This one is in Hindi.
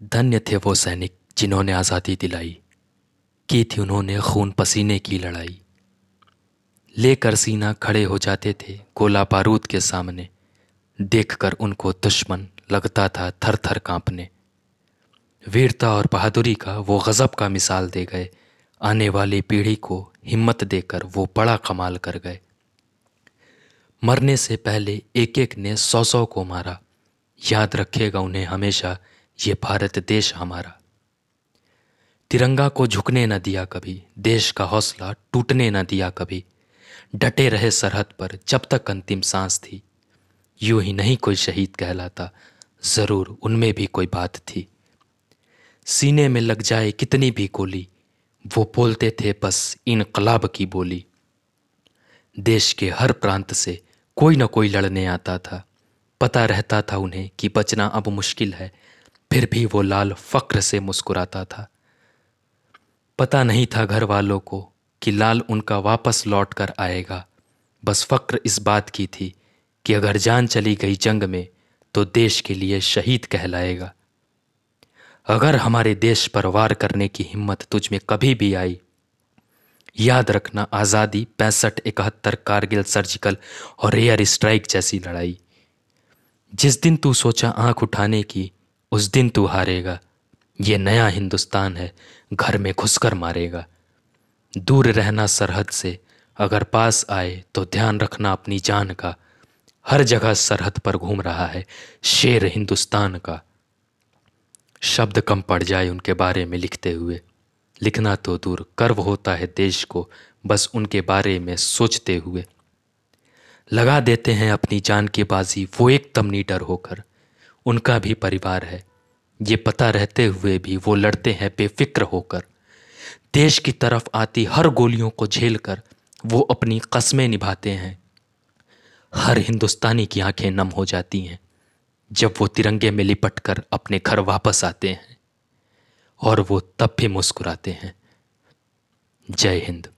धन्य थे वो सैनिक जिन्होंने आज़ादी दिलाई। की थी उन्होंने खून पसीने की लड़ाई। लेकर सीना खड़े हो जाते थे गोला बारूद के सामने। देखकर उनको दुश्मन लगता था थर थर कांपने। वीरता और बहादुरी का वो गज़ब का मिसाल दे गए। आने वाली पीढ़ी को हिम्मत देकर वो बड़ा कमाल कर गए। मरने से पहले एक एक ने सौ सौ को मारा। याद रखेगा उन्हें हमेशा ये भारत देश हमारा। तिरंगा को झुकने न दिया कभी, देश का हौसला टूटने न दिया कभी। डटे रहे सरहद पर जब तक अंतिम सांस थी, यूँ ही नहीं कोई शहीद कहलाता, ज़रूर उनमें भी कोई बात थी। सीने में लग जाए कितनी भी गोली, वो बोलते थे बस इनकलाब की बोली। देश के हर प्रांत से कोई न कोई लड़ने आता था, पता रहता था उन्हें कि बचना अब मुश्किल है फिर भी वो लाल फक्र से मुस्कुराता था। पता नहीं था घर वालों को कि लाल उनका वापस लौट कर आएगा। बस फक्र इस बात की थी कि अगर जान चली गई जंग में तो देश के लिए शहीद कहलाएगा। अगर हमारे देश पर वार करने की हिम्मत तुझ में कभी भी आई, याद रखना आज़ादी पैंसठ इकहत्तर कारगिल सर्जिकल और एयर स्ट्राइक जैसी लड़ाई। जिस दिन तू सोचा आँख उठाने की उस दिन तू हारेगा। ये नया हिंदुस्तान है, घर में घुसकर मारेगा। दूर रहना सरहद से, अगर पास आए तो ध्यान रखना अपनी जान का। हर जगह सरहद पर घूम रहा है, शेर हिंदुस्तान का। शब्द कम पड़ जाए उनके बारे में लिखते हुए। लिखना तो दूर कर्व होता है देश को, बस उनके बारे में सोचते हुए। लगा देते हैं अपनी जान की बाजी, वो एकदम नीडर होकर। उनका भी परिवार है। ये पता रहते हुए भी वो लड़ते हैं बेफिक्र होकर। देश की तरफ़ आती हर गोलियों को झेल कर वो अपनी कस्में निभाते हैं। हर हिंदुस्तानी की आँखें नम हो जाती हैं जब वो तिरंगे में लिपट कर अपने घर वापस आते हैं और वो तब भी मुस्कुराते हैं। जय हिंद।